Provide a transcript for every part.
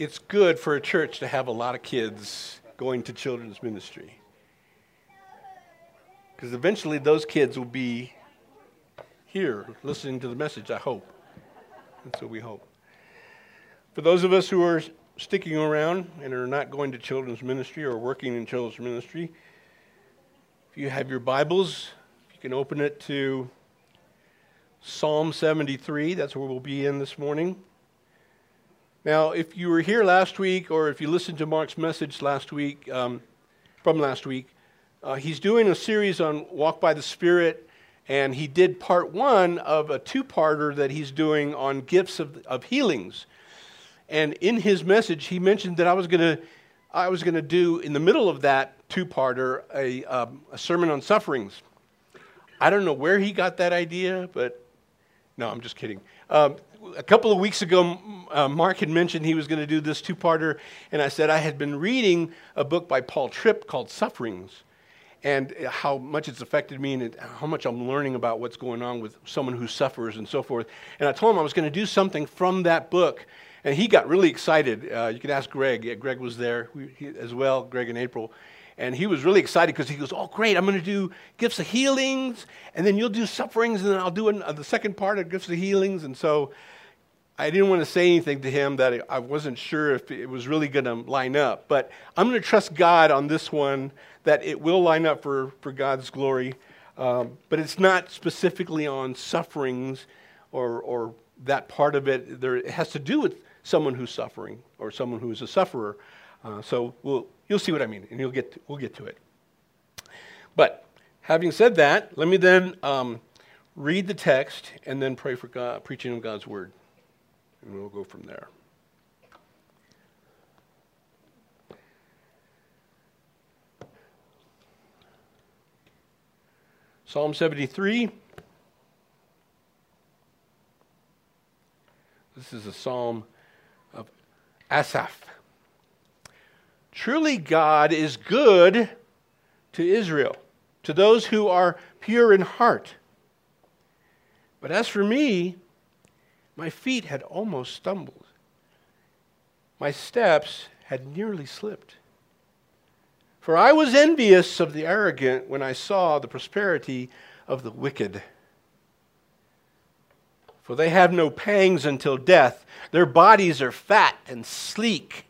it's good for a church to have a lot of kids going to children's ministry. Because eventually those kids will be here listening to the message, I hope. And so we hope. For those of us who are sticking around and are not going to children's ministry or working in children's ministry, if you have your Bibles, you can open it to Psalm 73. That's where we'll be in this morning. Now, if you were here last week or if you listened to Mark's message last week, um, from last week, uh, he's doing a series on Walk by the Spirit, and he did part one of a two parter that he's doing on gifts of, of healings. And in his message, he mentioned that I was going to I was going to do in the middle of that two parter a, um, a sermon on sufferings. I don't know where he got that idea, but no, I'm just kidding. Um, a couple of weeks ago, uh, Mark had mentioned he was going to do this two parter, and I said I had been reading a book by Paul Tripp called Sufferings, and how much it's affected me, and how much I'm learning about what's going on with someone who suffers and so forth. And I told him I was going to do something from that book and he got really excited. Uh, you can ask Greg. Yeah, Greg was there he, as well, Greg and April. And he was really excited because he goes, Oh, great, I'm going to do gifts of healings, and then you'll do sufferings, and then I'll do an, uh, the second part of gifts of healings. And so I didn't want to say anything to him that I wasn't sure if it was really going to line up. But I'm going to trust God on this one that it will line up for, for God's glory. Um, but it's not specifically on sufferings or, or that part of it. There, it has to do with someone who's suffering or someone who's a sufferer. Uh, so we'll, you'll see what I mean, and you'll get to, we'll get to it. But having said that, let me then um, read the text and then pray for God, preaching of God's word, and we'll go from there. Psalm 73. This is a psalm of Asaph. Truly, God is good to Israel, to those who are pure in heart. But as for me, my feet had almost stumbled. My steps had nearly slipped. For I was envious of the arrogant when I saw the prosperity of the wicked. For they have no pangs until death. Their bodies are fat and sleek.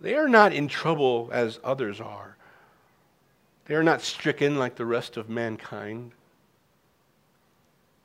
They are not in trouble as others are. They are not stricken like the rest of mankind.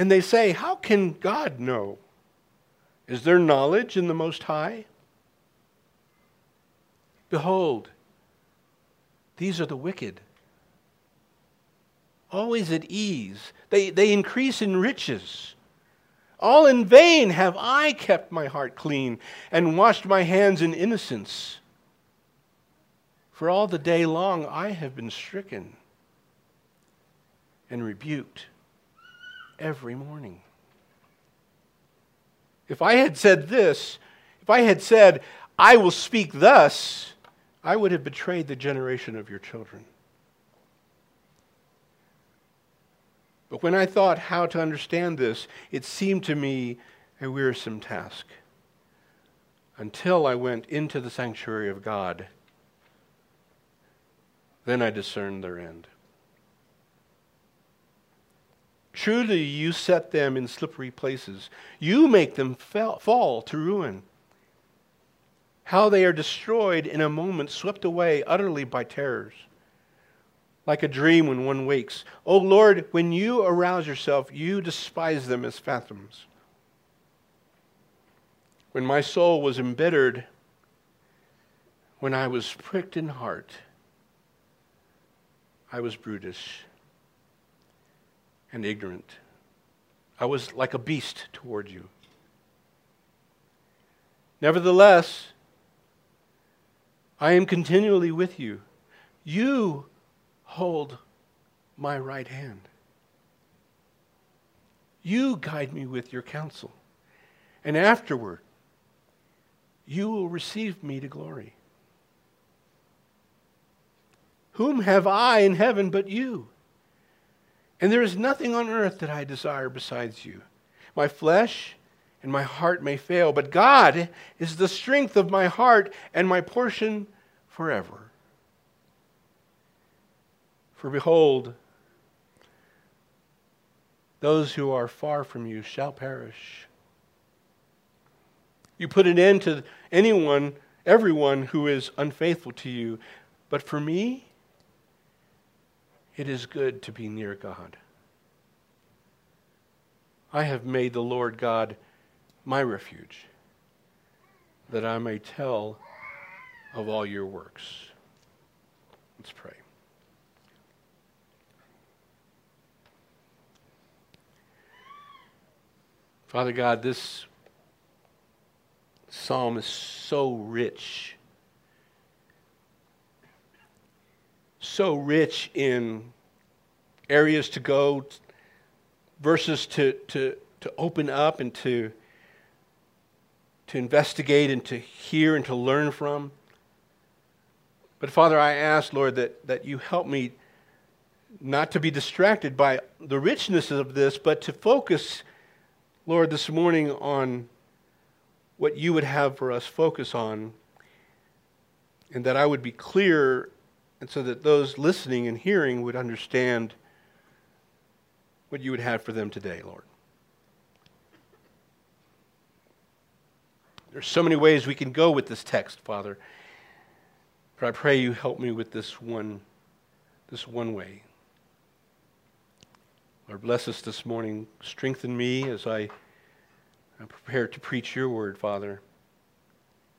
And they say, How can God know? Is there knowledge in the Most High? Behold, these are the wicked, always at ease. They, they increase in riches. All in vain have I kept my heart clean and washed my hands in innocence. For all the day long I have been stricken and rebuked every morning. If I had said this, if I had said, I will speak thus, I would have betrayed the generation of your children. But when I thought how to understand this, it seemed to me a wearisome task until I went into the sanctuary of God. Then I discerned their end. Truly, you set them in slippery places. You make them fall to ruin. How they are destroyed in a moment, swept away utterly by terrors like a dream when one wakes. O oh Lord, when you arouse yourself, you despise them as phantoms. When my soul was embittered, when I was pricked in heart, I was brutish and ignorant. I was like a beast toward you. Nevertheless, I am continually with you. You hold my right hand. You guide me with your counsel. And afterward, you will receive me to glory. Whom have I in heaven but you? And there is nothing on earth that I desire besides you. My flesh and my heart may fail, but God is the strength of my heart and my portion forever. For behold, those who are far from you shall perish. You put an end to anyone, everyone who is unfaithful to you. But for me, it is good to be near God. I have made the Lord God my refuge, that I may tell of all your works. Let's pray. Father God, this psalm is so rich. So rich in areas to go, verses to, to, to open up and to, to investigate and to hear and to learn from. But Father, I ask, Lord, that, that you help me not to be distracted by the richness of this, but to focus, Lord, this morning on what you would have for us focus on, and that I would be clear, and so that those listening and hearing would understand what you would have for them today, Lord. There's so many ways we can go with this text, Father. But I pray you help me with this one, this one way. Lord, bless us this morning. Strengthen me as I prepare to preach your word, Father.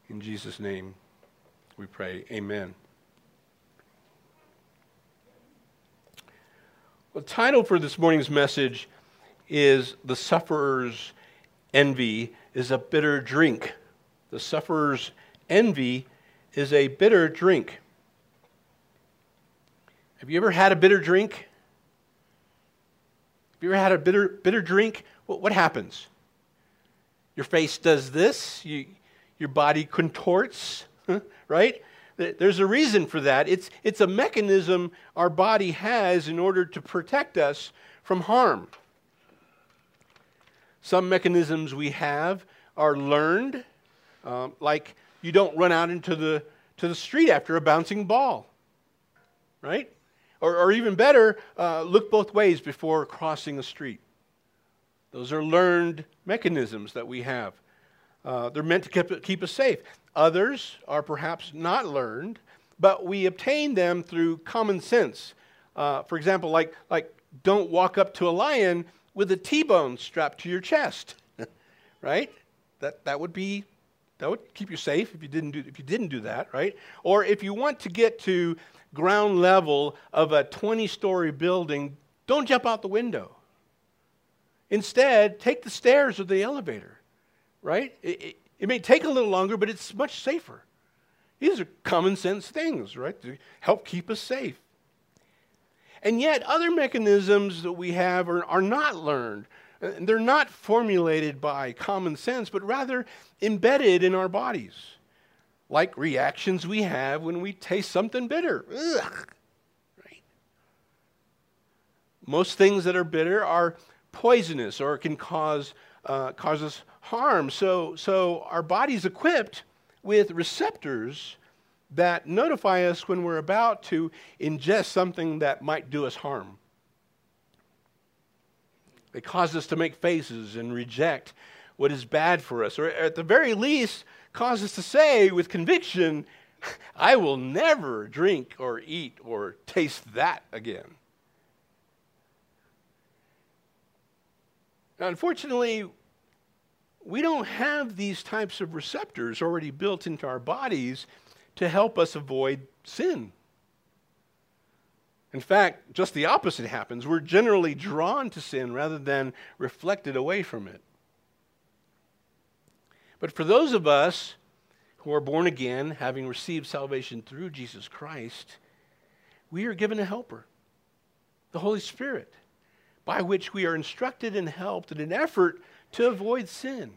In Jesus' name we pray. Amen. The title for this morning's message is The Sufferer's Envy is a Bitter Drink. The Sufferer's Envy is a bitter drink. Have you ever had a bitter drink? Have you ever had a bitter, bitter drink? What, what happens? Your face does this, you, your body contorts, right? There's a reason for that. It's, it's a mechanism our body has in order to protect us from harm. Some mechanisms we have are learned, um, like you don't run out into the, to the street after a bouncing ball, right? Or, or even better, uh, look both ways before crossing the street. Those are learned mechanisms that we have. Uh, they're meant to keep, keep us safe. Others are perhaps not learned, but we obtain them through common sense. Uh, for example, like, like don't walk up to a lion with a T-bone strapped to your chest, right? That, that would be that would keep you safe if you didn't do if you didn't do that, right? Or if you want to get to ground level of a 20-story building, don't jump out the window. Instead, take the stairs or the elevator, right? It, it, it may take a little longer, but it's much safer. These are common sense things, right, to help keep us safe. And yet, other mechanisms that we have are, are not learned. They're not formulated by common sense, but rather embedded in our bodies, like reactions we have when we taste something bitter. Ugh. Right? Most things that are bitter are poisonous or can cause, uh, cause us harm. So, so our body's equipped with receptors that notify us when we're about to ingest something that might do us harm. They cause us to make faces and reject what is bad for us, or at the very least, cause us to say with conviction, I will never drink or eat or taste that again. Now, unfortunately, we don't have these types of receptors already built into our bodies to help us avoid sin. In fact, just the opposite happens. We're generally drawn to sin rather than reflected away from it. But for those of us who are born again, having received salvation through Jesus Christ, we are given a helper, the Holy Spirit, by which we are instructed and helped in an effort to avoid sin.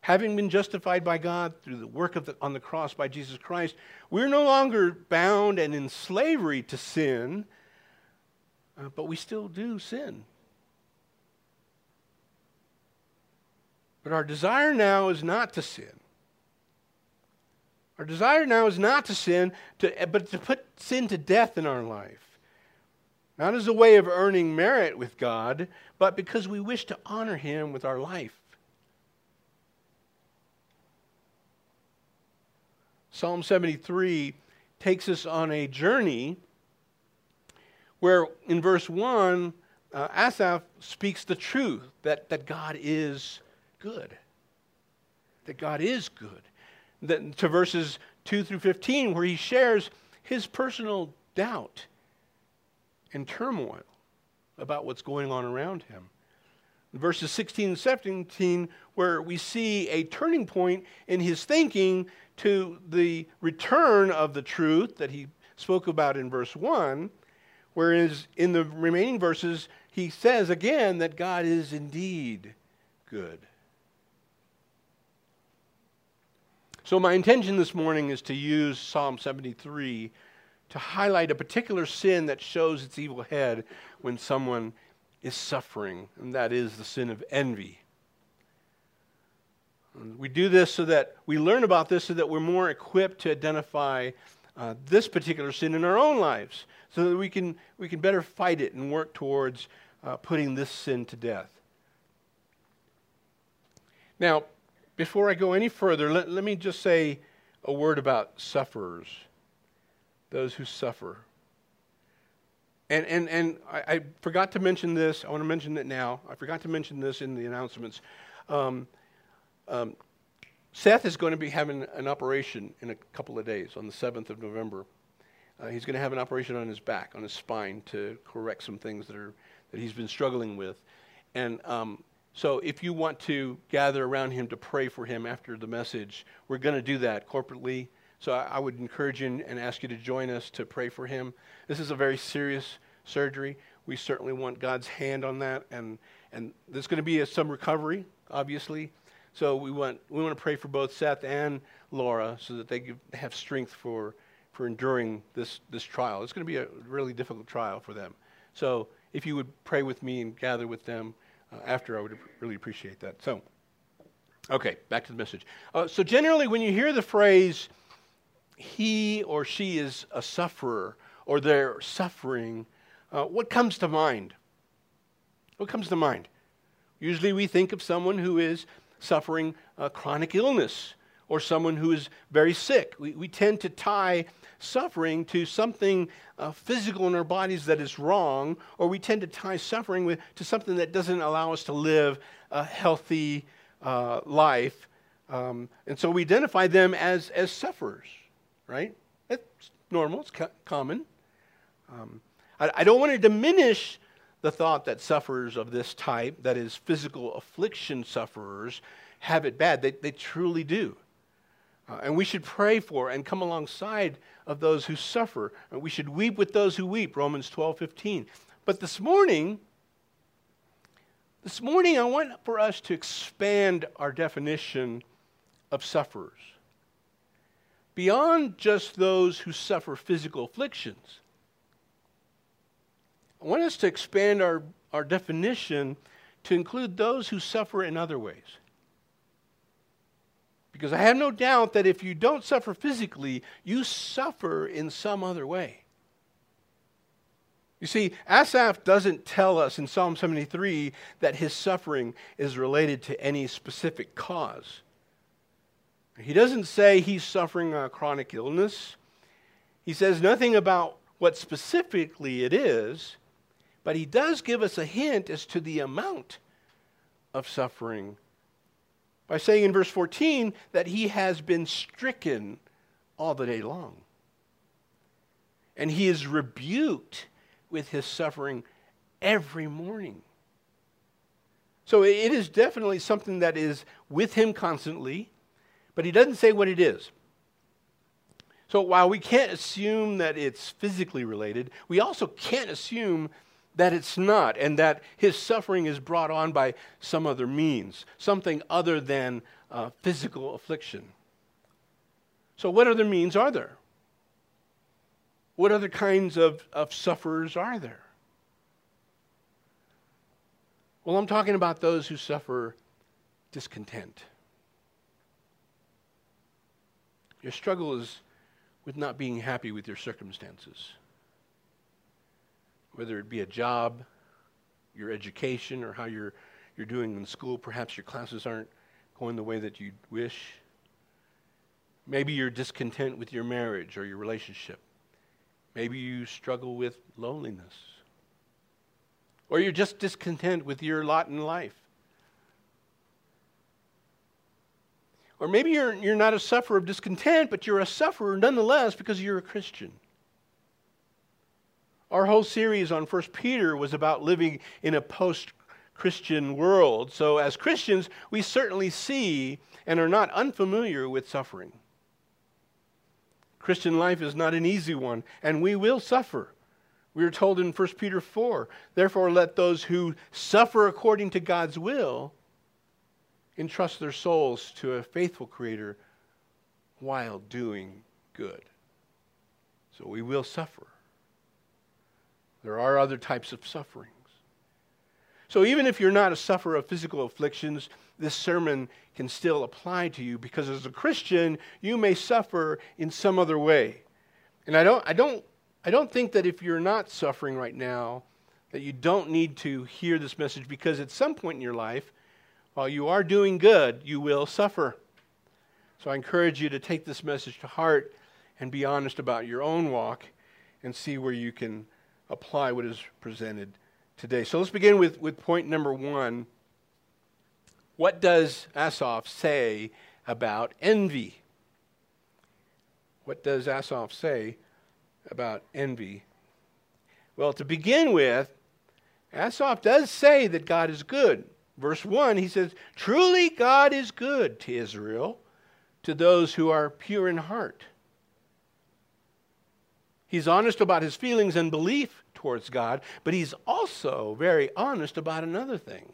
Having been justified by God through the work the, on the cross by Jesus Christ, we're no longer bound and in slavery to sin, uh, but we still do sin. But our desire now is not to sin. Our desire now is not to sin, to, but to put sin to death in our life. Not as a way of earning merit with God, but because we wish to honor Him with our life. Psalm 73 takes us on a journey where in verse 1, uh, Asaph speaks the truth that, that God is good. That God is good that, to verses 2 through 15, where he shares his personal doubt and turmoil about what's going on around him. Verses 16 and 17, where we see a turning point in his thinking to the return of the truth that he spoke about in verse 1, whereas in the remaining verses, he says again that God is indeed good. So, my intention this morning is to use Psalm 73 to highlight a particular sin that shows its evil head when someone is suffering, and that is the sin of envy. We do this so that we learn about this so that we're more equipped to identify uh, this particular sin in our own lives, so that we can, we can better fight it and work towards uh, putting this sin to death. Now, before I go any further, let, let me just say a word about sufferers, those who suffer. And, and, and I, I, forgot to mention this. I want to mention it now. I forgot to mention this in the announcements. Um, um, Seth is going to be having an operation in a couple of days on the 7th of November. Uh, he's going to have an operation on his back, on his spine, to correct some things that, are, that he's been struggling with. And um, so if you want to gather around him to pray for him after the message, we're going to do that corporately. So I, would encourage you and ask you to join us to pray for him. This is a very serious surgery. We certainly want God's hand on that, and and there's going to be a, some recovery, obviously. So we want we want to pray for both Seth and Laura so that they have strength for for enduring this this trial. It's going to be a really difficult trial for them. So if you would pray with me and gather with them uh, after, I would really appreciate that. So, okay, back to the message. Uh, so, generally, when you hear the phrase, he or she is a sufferer, or they're suffering, uh, what comes to mind? What comes to mind? Usually, we think of someone who is suffering a chronic illness or someone who is very sick. We, we tend to tie suffering to something uh, physical in our bodies that is wrong, or we tend to tie suffering with, to something that doesn't allow us to live a healthy uh, life. Um, and so we identify them as, as sufferers, right? It's normal, it's co- common. Um, I, I don't want to diminish the thought that sufferers of this type, that is, physical affliction sufferers, have it bad. They, they truly do. Uh, and we should pray for and come alongside of those who suffer. And we should weep with those who weep, Romans 12, 15. But this morning, this morning I want for us to expand our definition of sufferers. Beyond just those who suffer physical afflictions, I want us to expand our, our definition to include those who suffer in other ways. Because I have no doubt that if you don't suffer physically, you suffer in some other way. You see, Asaph doesn't tell us in Psalm 73 that his suffering is related to any specific cause. He doesn't say he's suffering a chronic illness. He says nothing about what specifically it is, but he does give us a hint as to the amount of suffering by saying in verse 14 that he has been stricken all the day long. And he is rebuked with his suffering every morning. So it is definitely something that is with him constantly, but he doesn't say what it is. So while we can't assume that it's physically related, we also can't assume that it's not, and that his suffering is brought on by some other means, something other than uh, physical affliction. So, what other means are there? What other kinds of, of sufferers are there? Well, I'm talking about those who suffer discontent. Your struggle is with not being happy with your circumstances whether it be a job, your education, or how you're, you're doing in school. Perhaps your classes aren't going the way that you wish. Maybe you're discontent with your marriage or your relationship. Maybe you struggle with loneliness. Or you're just discontent with your lot in life. Or maybe you're, you're not a sufferer of discontent, but you're a sufferer nonetheless because you're a Christian. Our whole series on 1 Peter was about living in a post Christian world. So, as Christians, we certainly see and are not unfamiliar with suffering. Christian life is not an easy one, and we will suffer. We are told in 1 Peter 4 Therefore, let those who suffer according to God's will entrust their souls to a faithful Creator while doing good. So, we will suffer. There are other types of sufferings. So even if you're not a sufferer of physical afflictions, this sermon can still apply to you because as a Christian, you may suffer in some other way. And I don't, I don't, I don't think that if you're not suffering right now, that you don't need to hear this message because at some point in your life, while you are doing good, you will suffer. So I encourage you to take this message to heart and be honest about your own walk and see where you can apply what is presented today. So let's begin with, with point number one. What does Asaph say about envy? What does Asaph say about envy? Well, to begin with, Asaph does say that God is good. Verse 1, he says, Truly God is good to Israel, to those who are pure in heart. He's honest about his feelings and belief towards God, but he's also very honest about another thing.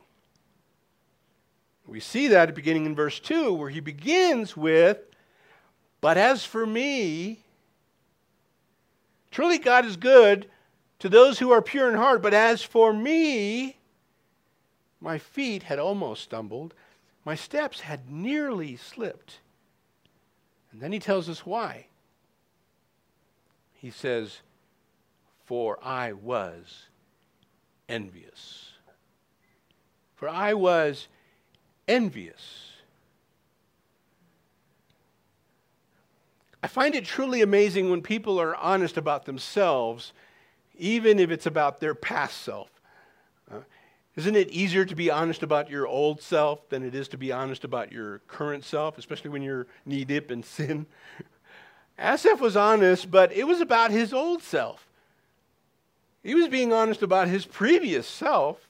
We see that beginning in verse 2, where he begins with, But as for me, truly God is good to those who are pure in heart, but as for me, my feet had almost stumbled, my steps had nearly slipped. And then he tells us why he says, For I was envious. For I was envious. I find it truly amazing when people are honest about themselves, even if it's about their past self. Isn't it easier to be honest about your old self than it is to be honest about your current self, especially when you're knee deep in sin? Asaph was honest, but it was about his old self. He was being honest about his previous self.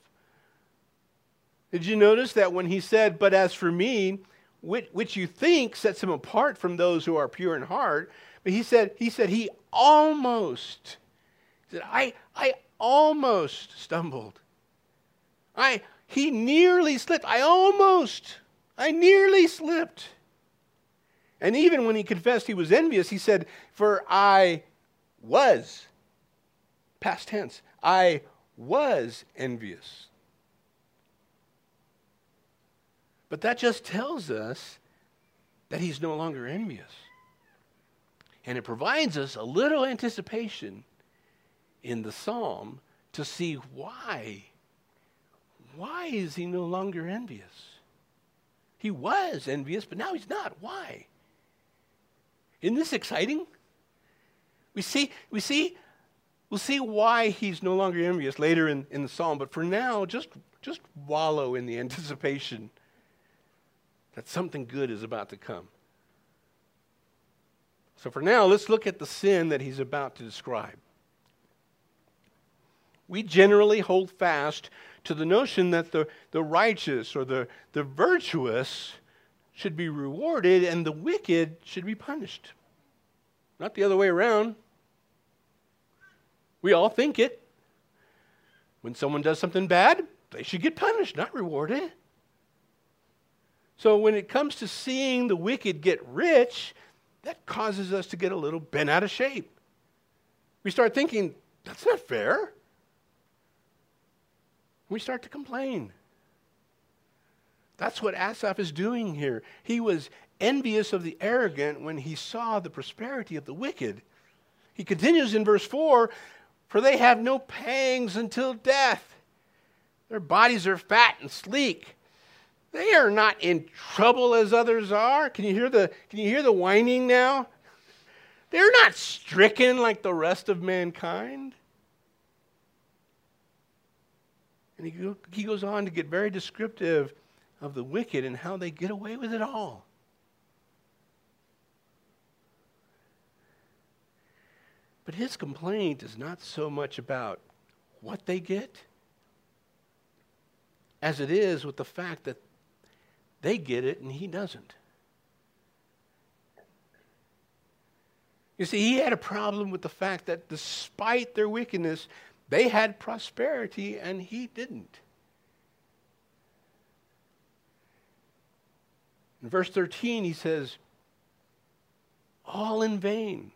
Did you notice that when he said, But as for me, which, which, you think sets him apart from those who are pure in heart, but he said, he said he almost, he said, I, I almost stumbled. I, he nearly slipped. I almost, I nearly slipped. And even when he confessed he was envious, he said, For I was, past tense, I was envious. But that just tells us that he's no longer envious. And it provides us a little anticipation in the psalm to see why. Why is he no longer envious? He was envious, but now he's not. Why? Isn't this exciting? We see, we see, we'll see why he's no longer envious later in, in the psalm, but for now, just, just wallow in the anticipation that something good is about to come. So for now, let's look at the sin that he's about to describe. we generally hold fast to the notion that the, the righteous or the, the virtuous should be rewarded and the wicked should be punished. Not the other way around. We all think it. When someone does something bad, they should get punished, not rewarded. So when it comes to seeing the wicked get rich, that causes us to get a little bent out of shape. We start thinking, that's not fair. We start to complain. That's what Asaph is doing here. He was envious of the arrogant when he saw the prosperity of the wicked. He continues in verse 4 For they have no pangs until death. Their bodies are fat and sleek. They are not in trouble as others are. Can you hear the, can you hear the whining now? They're not stricken like the rest of mankind. And he, he goes on to get very descriptive of the wicked and how they get away with it all. But his complaint is not so much about what they get as it is with the fact that they get it and he doesn't. You see, he had a problem with the fact that despite their wickedness, they had prosperity and he didn't. In verse 13, he says, All in vain.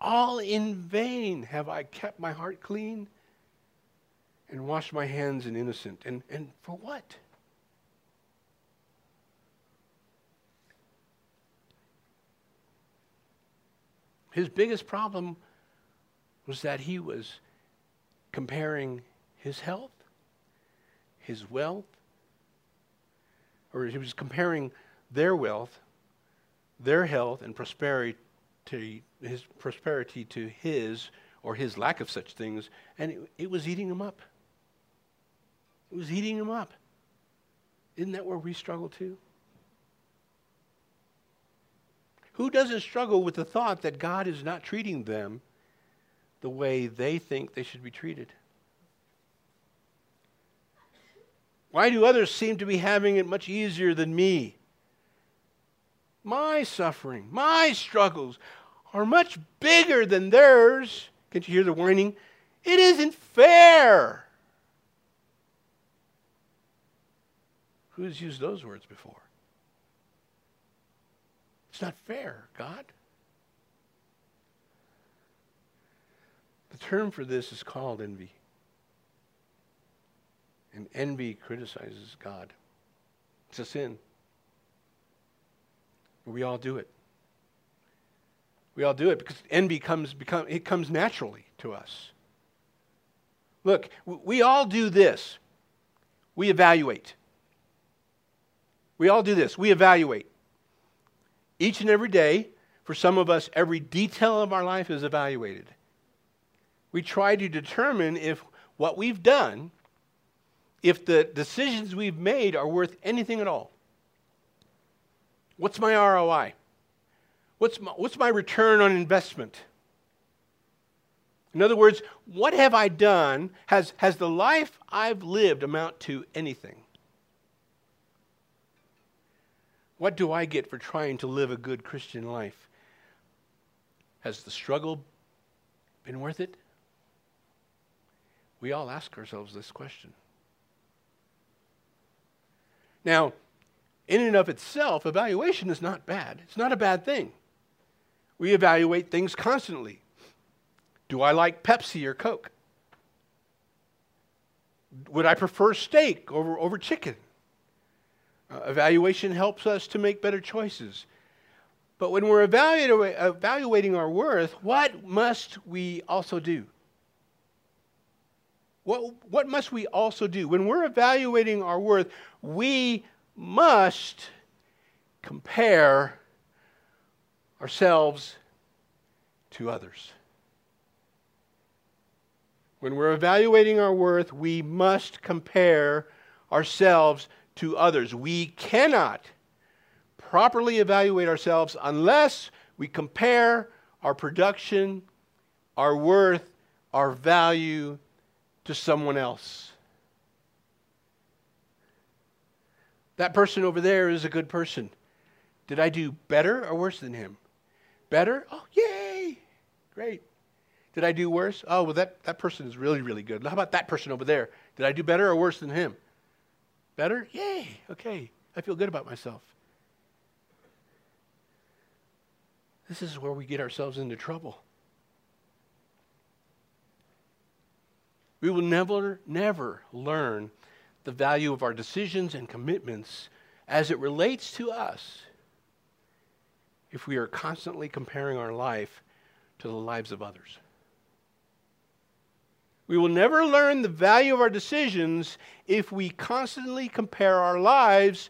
All in vain have I kept my heart clean and washed my hands in innocent. And, and for what? His biggest problem was that he was comparing his health, his wealth, or he was comparing their wealth, their health and prosperity, to his prosperity to his or his lack of such things, and it, it was eating him up. It was eating him up. Isn't that where we struggle too? Who doesn't struggle with the thought that God is not treating them the way they think they should be treated? Why do others seem to be having it much easier than me? My suffering, my struggles are much bigger than theirs. Can't you hear the whining? It isn't fair. Who's used those words before? It's not fair, God. The term for this is called envy. And envy criticizes God. It's a sin. We all do it. We all do it because envy comes become it comes naturally to us. Look, we all do this. We evaluate. We all do this. We evaluate. Each and every day, for some of us, every detail of our life is evaluated. We try to determine if what we've done, if the decisions we've made are worth anything at all. What's my ROI? What's my, what's my return on investment? In other words, what have I done? Has, has the life I've lived amount to anything? What do I get for trying to live a good Christian life? Has the struggle been worth it? We all ask ourselves this question. Now, in and of itself, evaluation is not bad. It's not a bad thing. We evaluate things constantly. Do I like Pepsi or Coke? Would I prefer steak over, over chicken? Uh, evaluation helps us to make better choices. But when we're evaluating, evaluating our worth, what must we also do? What, what must we also do? When we're evaluating our worth, we must compare ourselves to others. When we're evaluating our worth, we must compare ourselves to others. We cannot properly evaluate ourselves unless we compare our production, our worth, our value to someone else. That person over there is a good person. Did I do better or worse than him? Better? Oh, yay! Great. Did I do worse? Oh, well, that, that person is really, really good. How about that person over there? Did I do better or worse than him? Better? Yay! Okay. I feel good about myself. This is where we get ourselves into trouble. We will never, never learn the value of our decisions and commitments as it relates to us if we are constantly comparing our life to the lives of others. We will never learn the value of our decisions if we constantly compare our lives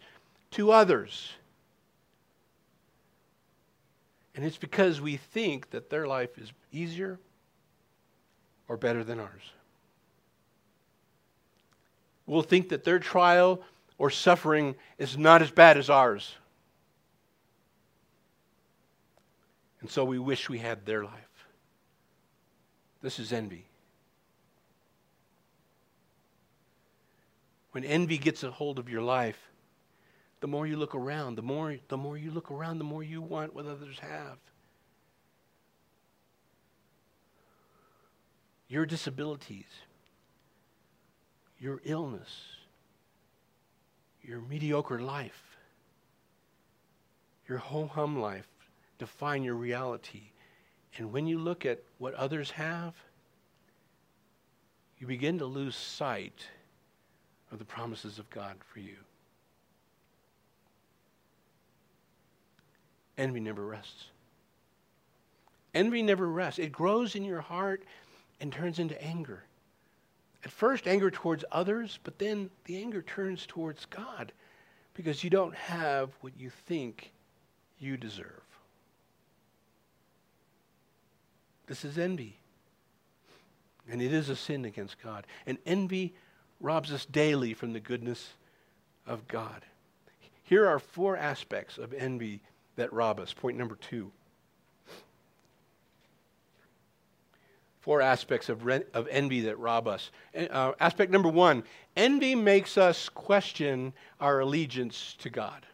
to others. And it's because we think that their life is easier or better than ours. We'll think that their trial or suffering is not as bad as ours. And so we wish we had their life. This is envy. When envy gets a hold of your life, the more you look around, the more, the more you look around, the more you want what others have. Your disabilities, your illness, your mediocre life, your ho hum life define your reality. And when you look at what others have, you begin to lose sight of the promises of God for you. Envy never rests. Envy never rests. It grows in your heart and turns into anger. At first, anger towards others, but then the anger turns towards God because you don't have what you think you deserve. This is envy. And it is a sin against God. And envy robs us daily from the goodness of God. Here are four aspects of envy that rob us. Point number two. Four aspects of, re- of envy that rob us. Uh, aspect number one envy makes us question our allegiance to God.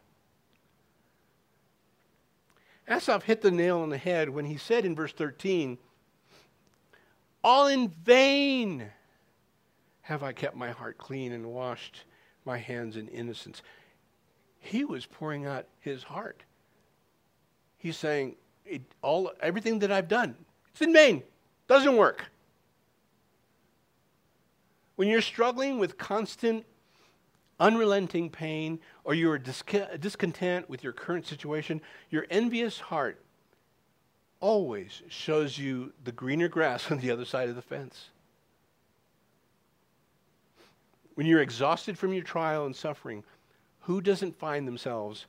Asaph hit the nail on the head when he said in verse 13, All in vain have I kept my heart clean and washed my hands in innocence. He was pouring out his heart. He's saying, all, everything that I've done, it's in vain. Doesn't work. When you're struggling with constant, unrelenting pain, or you're discontent with your current situation, your envious heart always shows you the greener grass on the other side of the fence. When you're exhausted from your trial and suffering, who doesn't find themselves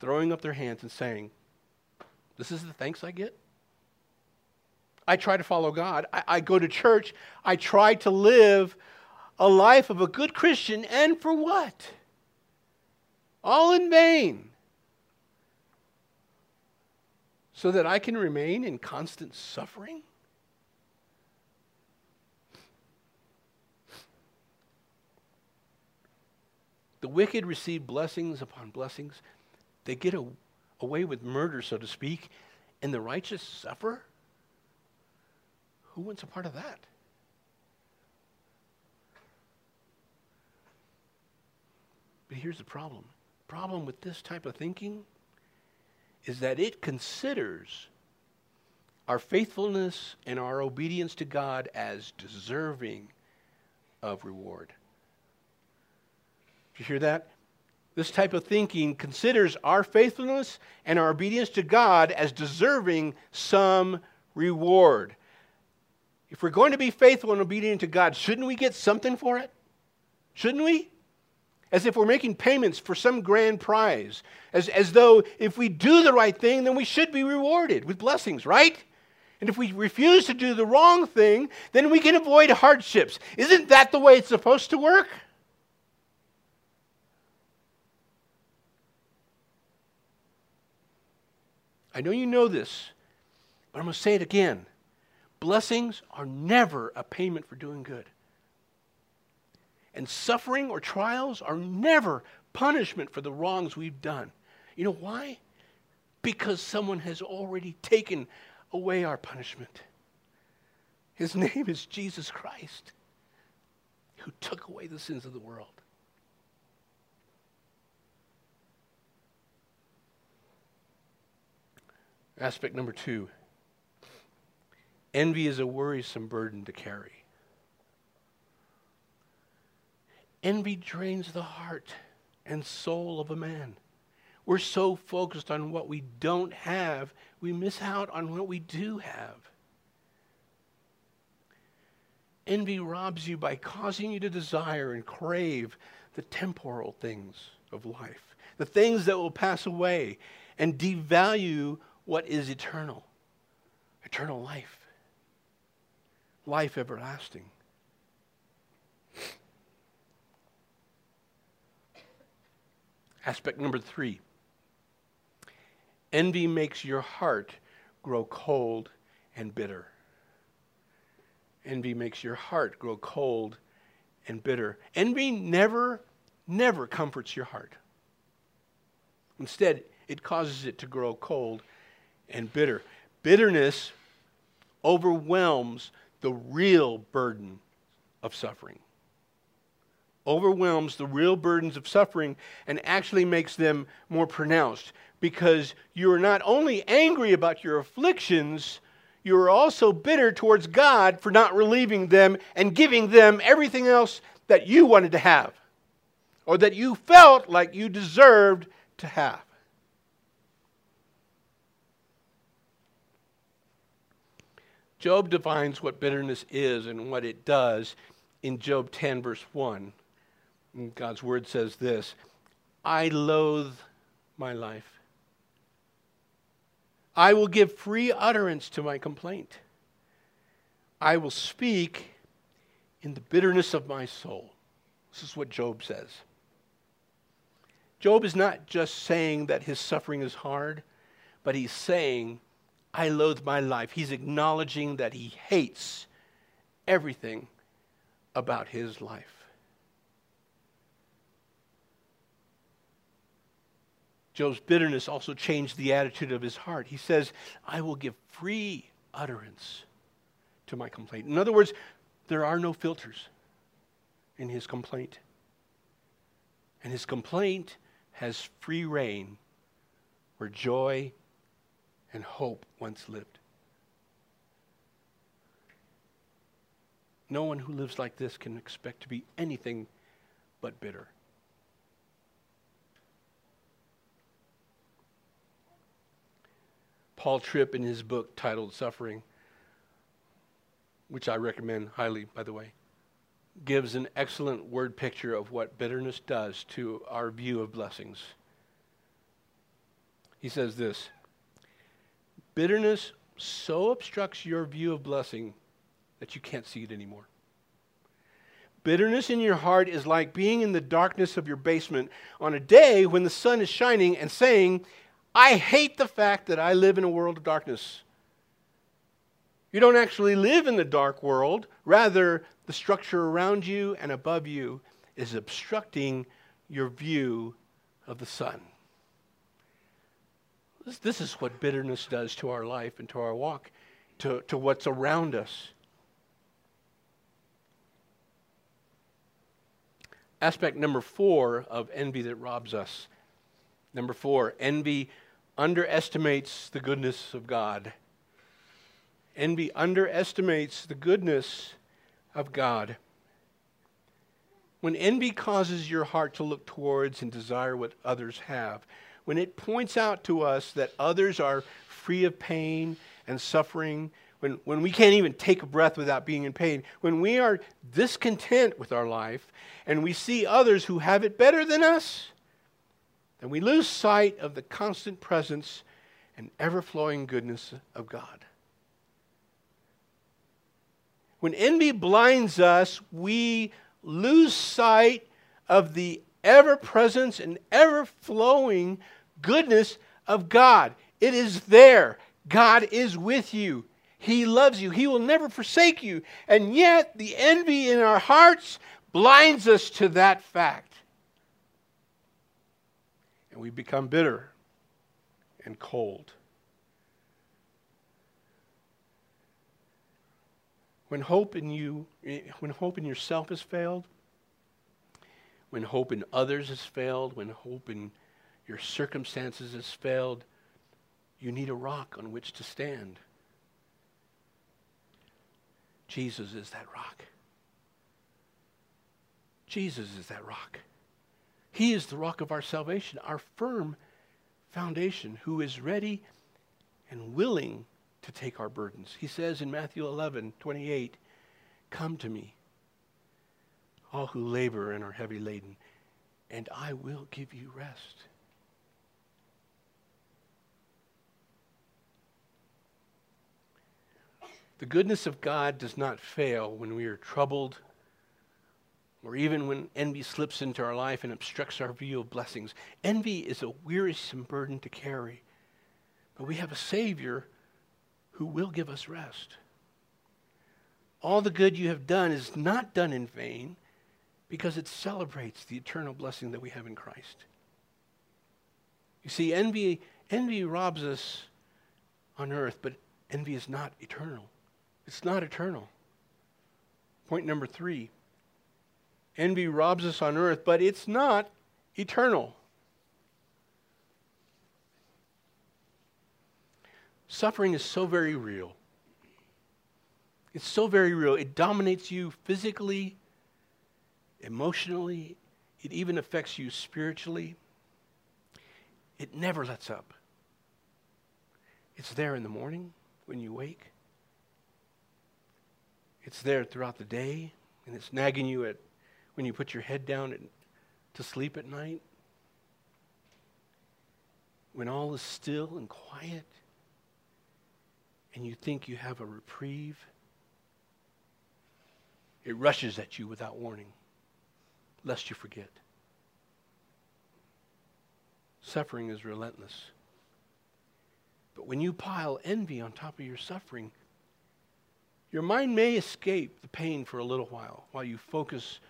throwing up their hands and saying, This is the thanks I get? I try to follow God. I, I go to church. I try to live a life of a good Christian, and for what? All in vain. So that I can remain in constant suffering? The wicked receive blessings upon blessings. They get a, away with murder, so to speak, and the righteous suffer. Who wants a part of that? But here's the problem. Problem with this type of thinking is that it considers our faithfulness and our obedience to God as deserving of reward. Did you hear that? This type of thinking considers our faithfulness and our obedience to God as deserving some reward. If we're going to be faithful and obedient to God, shouldn't we get something for it? Shouldn't we? As if we're making payments for some grand prize. As, as though if we do the right thing, then we should be rewarded with blessings, right? And if we refuse to do the wrong thing, then we can avoid hardships. Isn't that the way it's supposed to work? I know you know this, but I'm going to say it again. Blessings are never a payment for doing good. And suffering or trials are never punishment for the wrongs we've done. You know why? Because someone has already taken away our punishment. His name is Jesus Christ, who took away the sins of the world. Aspect number two envy is a worrisome burden to carry. Envy drains the heart and soul of a man. We're so focused on what we don't have, we miss out on what we do have. Envy robs you by causing you to desire and crave the temporal things of life, the things that will pass away, and devalue what is eternal eternal life, life everlasting. Aspect number three envy makes your heart grow cold and bitter. Envy makes your heart grow cold and bitter. Envy never, never comforts your heart. Instead, it causes it to grow cold and bitter. Bitterness overwhelms the real burden of suffering. Overwhelms the real burdens of suffering and actually makes them more pronounced because you are not only angry about your afflictions, you are also bitter towards God for not relieving them and giving them everything else that you wanted to have or that you felt like you deserved to have. Job defines what bitterness is and what it does in Job 10, verse 1. And God's word says this I loathe my life. I will give free utterance to my complaint. I will speak in the bitterness of my soul. This is what Job says. Job is not just saying that his suffering is hard, but he's saying I loathe my life. He's acknowledging that he hates everything about his life. Job's bitterness also changed the attitude of his heart. He says, I will give free utterance to my complaint. In other words, there are no filters in his complaint. And his complaint has free reign where joy and hope once lived. No one who lives like this can expect to be anything but bitter. Paul Tripp, in his book titled Suffering, which I recommend highly, by the way, gives an excellent word picture of what bitterness does to our view of blessings. He says this Bitterness so obstructs your view of blessing that you can't see it anymore. Bitterness in your heart is like being in the darkness of your basement on a day when the sun is shining and saying, I hate the fact that I live in a world of darkness. You don't actually live in the dark world. Rather, the structure around you and above you is obstructing your view of the sun. This, this is what bitterness does to our life and to our walk, to, to what's around us. Aspect number four of envy that robs us. Number four, envy underestimates the goodness of God. Envy underestimates the goodness of God. When envy causes your heart to look towards and desire what others have, when it points out to us that others are free of pain and suffering, when, when we can't even take a breath without being in pain, when we are discontent with our life and we see others who have it better than us, then we lose sight of the constant presence and ever flowing goodness of God. When envy blinds us, we lose sight of the ever presence and ever flowing goodness of God. It is there. God is with you. He loves you. He will never forsake you. And yet, the envy in our hearts blinds us to that fact. And we become bitter and cold. When hope in you, when hope in yourself has failed, when hope in others has failed, when hope in your circumstances has failed, you need a rock on which to stand. Jesus is that rock. Jesus is that rock. He is the rock of our salvation, our firm foundation, who is ready and willing to take our burdens. He says in Matthew 11, 28, Come to me, all who labor and are heavy laden, and I will give you rest. The goodness of God does not fail when we are troubled or even when envy slips into our life and obstructs our view of blessings. Envy is a wearisome burden to carry, but we have a Savior who will give us rest. All the good you have done is not done in vain because it celebrates the eternal blessing that we have in Christ. You see, envy, envy robs us on earth, but envy is not eternal. It's not eternal. Point number three envy robs us on earth, but it's not eternal. Suffering is so very real. It's so very real. It dominates you physically, emotionally, it even affects you spiritually. It never lets up. It's there in the morning when you wake. It's there throughout the day, and it's nagging you at when you put your head down to sleep at night. When all is still and quiet, and you think you have a reprieve, it rushes at you without warning, lest you forget. Suffering is relentless. But when you pile envy on top of your suffering, your mind may escape the pain for a little while, while you focus,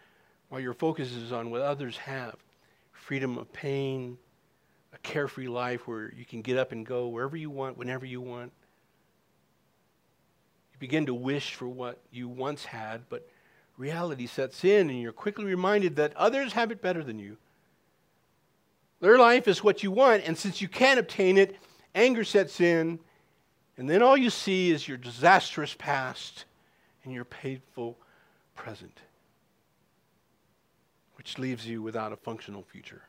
while your focus is on what others have. Freedom of pain, a carefree life where you can get up and go wherever you want, whenever you want. You begin to wish for what you once had, but reality sets in and you're quickly reminded that others have it better than you. Their life is what you want, and since you can't obtain it, anger sets in and then all you see is your disastrous past and your painful present, which leaves you without a functional future.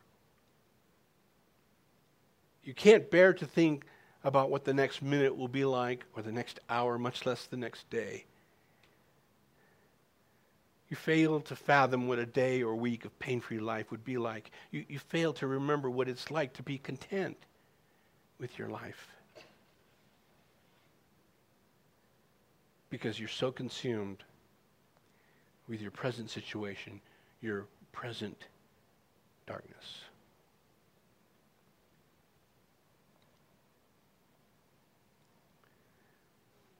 You can't bear to think about what the next minute will be like or the next hour, much less the next day. You fail to fathom what a day or week of pain free life would be like. You, you fail to remember what it's like to be content with your life. because you're so consumed with your present situation, your present darkness.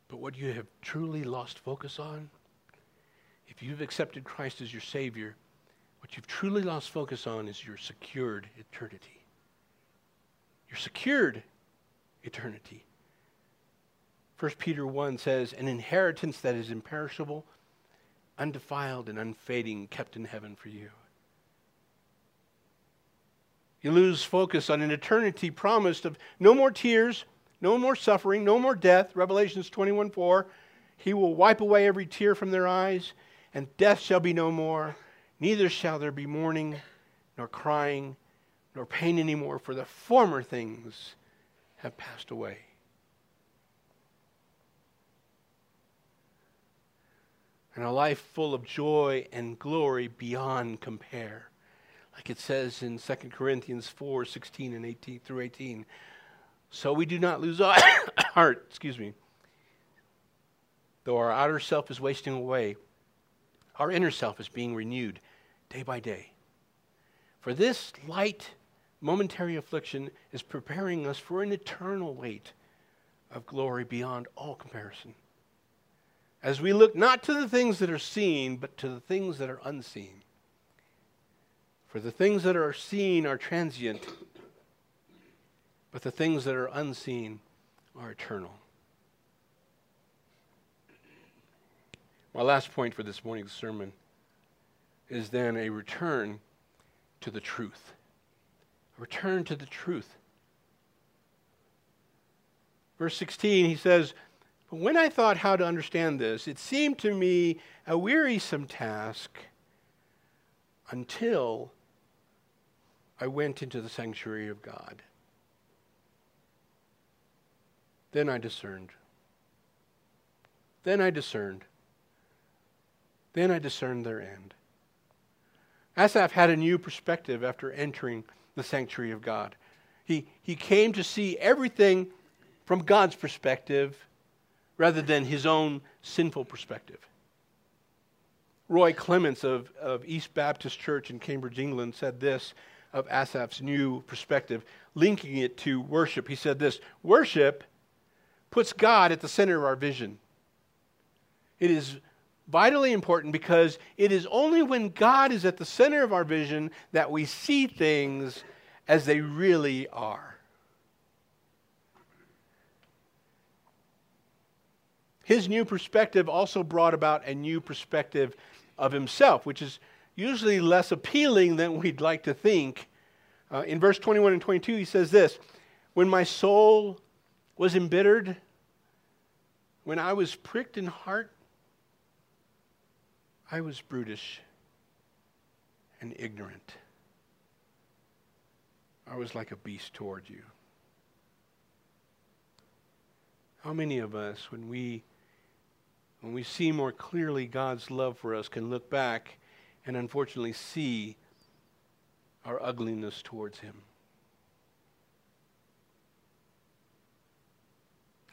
But what you have truly lost focus on, if you've accepted Christ as your Savior, what you've truly lost focus on is your secured eternity. Your secured eternity. 1 Peter 1 says, An inheritance that is imperishable, undefiled, and unfading, kept in heaven for you. You lose focus on an eternity promised of no more tears, no more suffering, no more death. Revelations 21 4. He will wipe away every tear from their eyes, and death shall be no more. Neither shall there be mourning, nor crying, nor pain anymore, for the former things have passed away. and a life full of joy and glory beyond compare. Like it says in 2 Corinthians 4 16 and 18 through 18. So we do not lose our heart, excuse me. Though our outer self is wasting away, our inner self is being renewed day by day. For this light, momentary affliction is preparing us for an eternal weight of glory beyond all comparison. as we look not to the things that are seen, but to the things that are unseen. For the things that are seen are transient, but the things that are unseen are eternal. My last point for this morning's sermon is then a return to the truth. A return to the truth. Verse 16, he says, But when I thought how to understand this, it seemed to me a wearisome task until I went into the sanctuary of God. Then I discerned. Then I discerned. Then I discerned their end. Asaph had a new perspective after entering the sanctuary of God. He, he came to see everything from God's perspective rather than his own sinful perspective. Roy Clements of, of Eden Baptist Church in Cambridge, England, said this of Asaph's new perspective, linking it to worship. He said this Worship puts God at the center of our vision. It is vitally important because it is only when God is at the center of our vision that we see things as they really are. His new perspective also brought about a new perspective of himself, which is usually less appealing than we'd like to think. Uh, in verse 21 and 22, he says this When my soul was embittered, when I was pricked in heart, I was brutish and ignorant. I was like a beast toward you. How many of us, when we when we see more clearly God's love for us, can look back and unfortunately see our ugliness towards Him.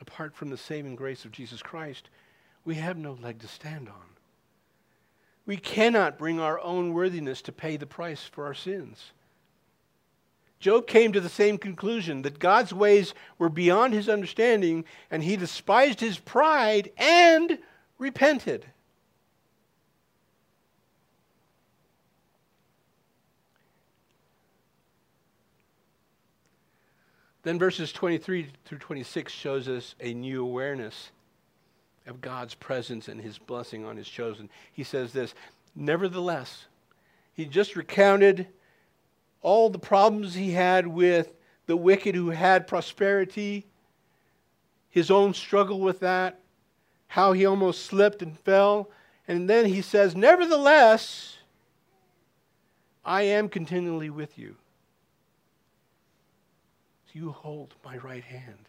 Apart from the saving grace of Jesus Christ, we have no leg to stand on. We cannot bring our own worthiness to pay the price for our sins. Job came to the same conclusion that God's ways were beyond his understanding, and he despised his pride and repented. Then verses 23 through 26 shows us a new awareness of God's presence and his blessing on his chosen. He says this, nevertheless, he just recounted all the problems he had with the wicked who had prosperity, his own struggle with that, how he almost slipped and fell. And then he says, Nevertheless, I am continually with you. You hold my right hand.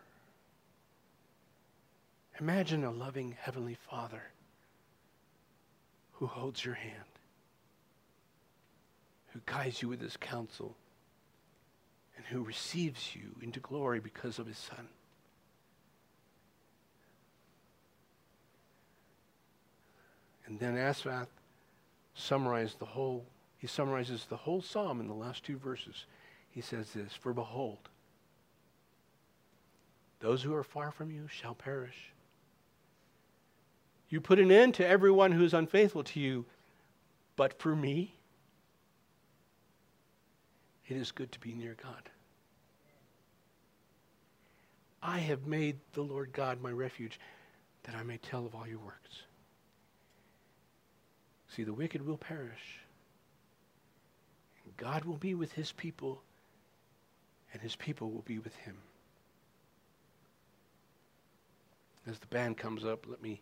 Imagine a loving Heavenly Father who holds your hand, who guides you with his counsel, and who receives you into glory because of his Son. And then Asaph summarized the whole, he summarizes the whole psalm in the last two verses. He says this For behold, those who are far from you shall perish. You put an end to everyone who is unfaithful to you, but for me, it is good to be near God. I have made the Lord God my refuge, that I may tell of all your works. See, the wicked will perish. And God will be with his people, and his people will be with him. As the band comes up, let me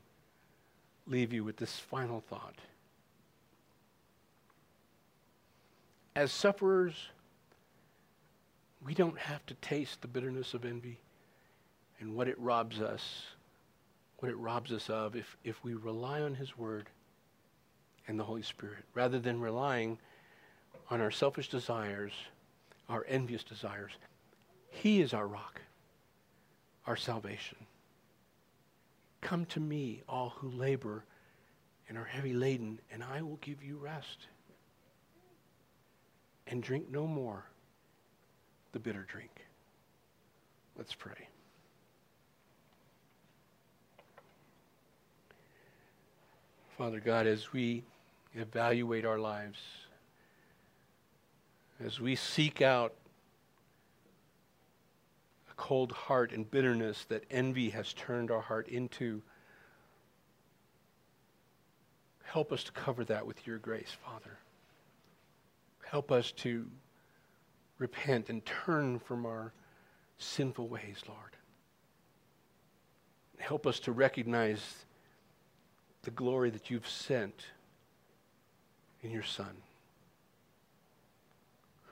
leave you with this final thought. As sufferers, we don't have to taste the bitterness of envy and what it robs us, what it robs us of if, if we rely on his word and the Holy Spirit, rather than relying on our selfish desires, our envious desires. He is our rock, our salvation. Come to me, all who labor and are heavy laden, and I will give you rest. And drink no more the bitter drink. Let's pray. Father God, as we evaluate our lives, as we seek out cold heart and bitterness that envy has turned our heart into, help us to cover that with your grace, Father. Help us to repent and turn from our sinful ways, Lord. Help us to recognize the glory that you've sent in your Son,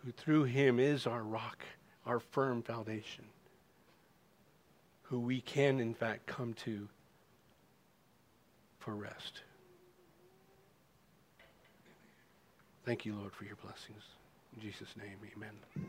who through him is our rock, our firm foundation, who we can, in fact, come to for rest. Thank you, Lord, for your blessings. In Jesus' name, amen.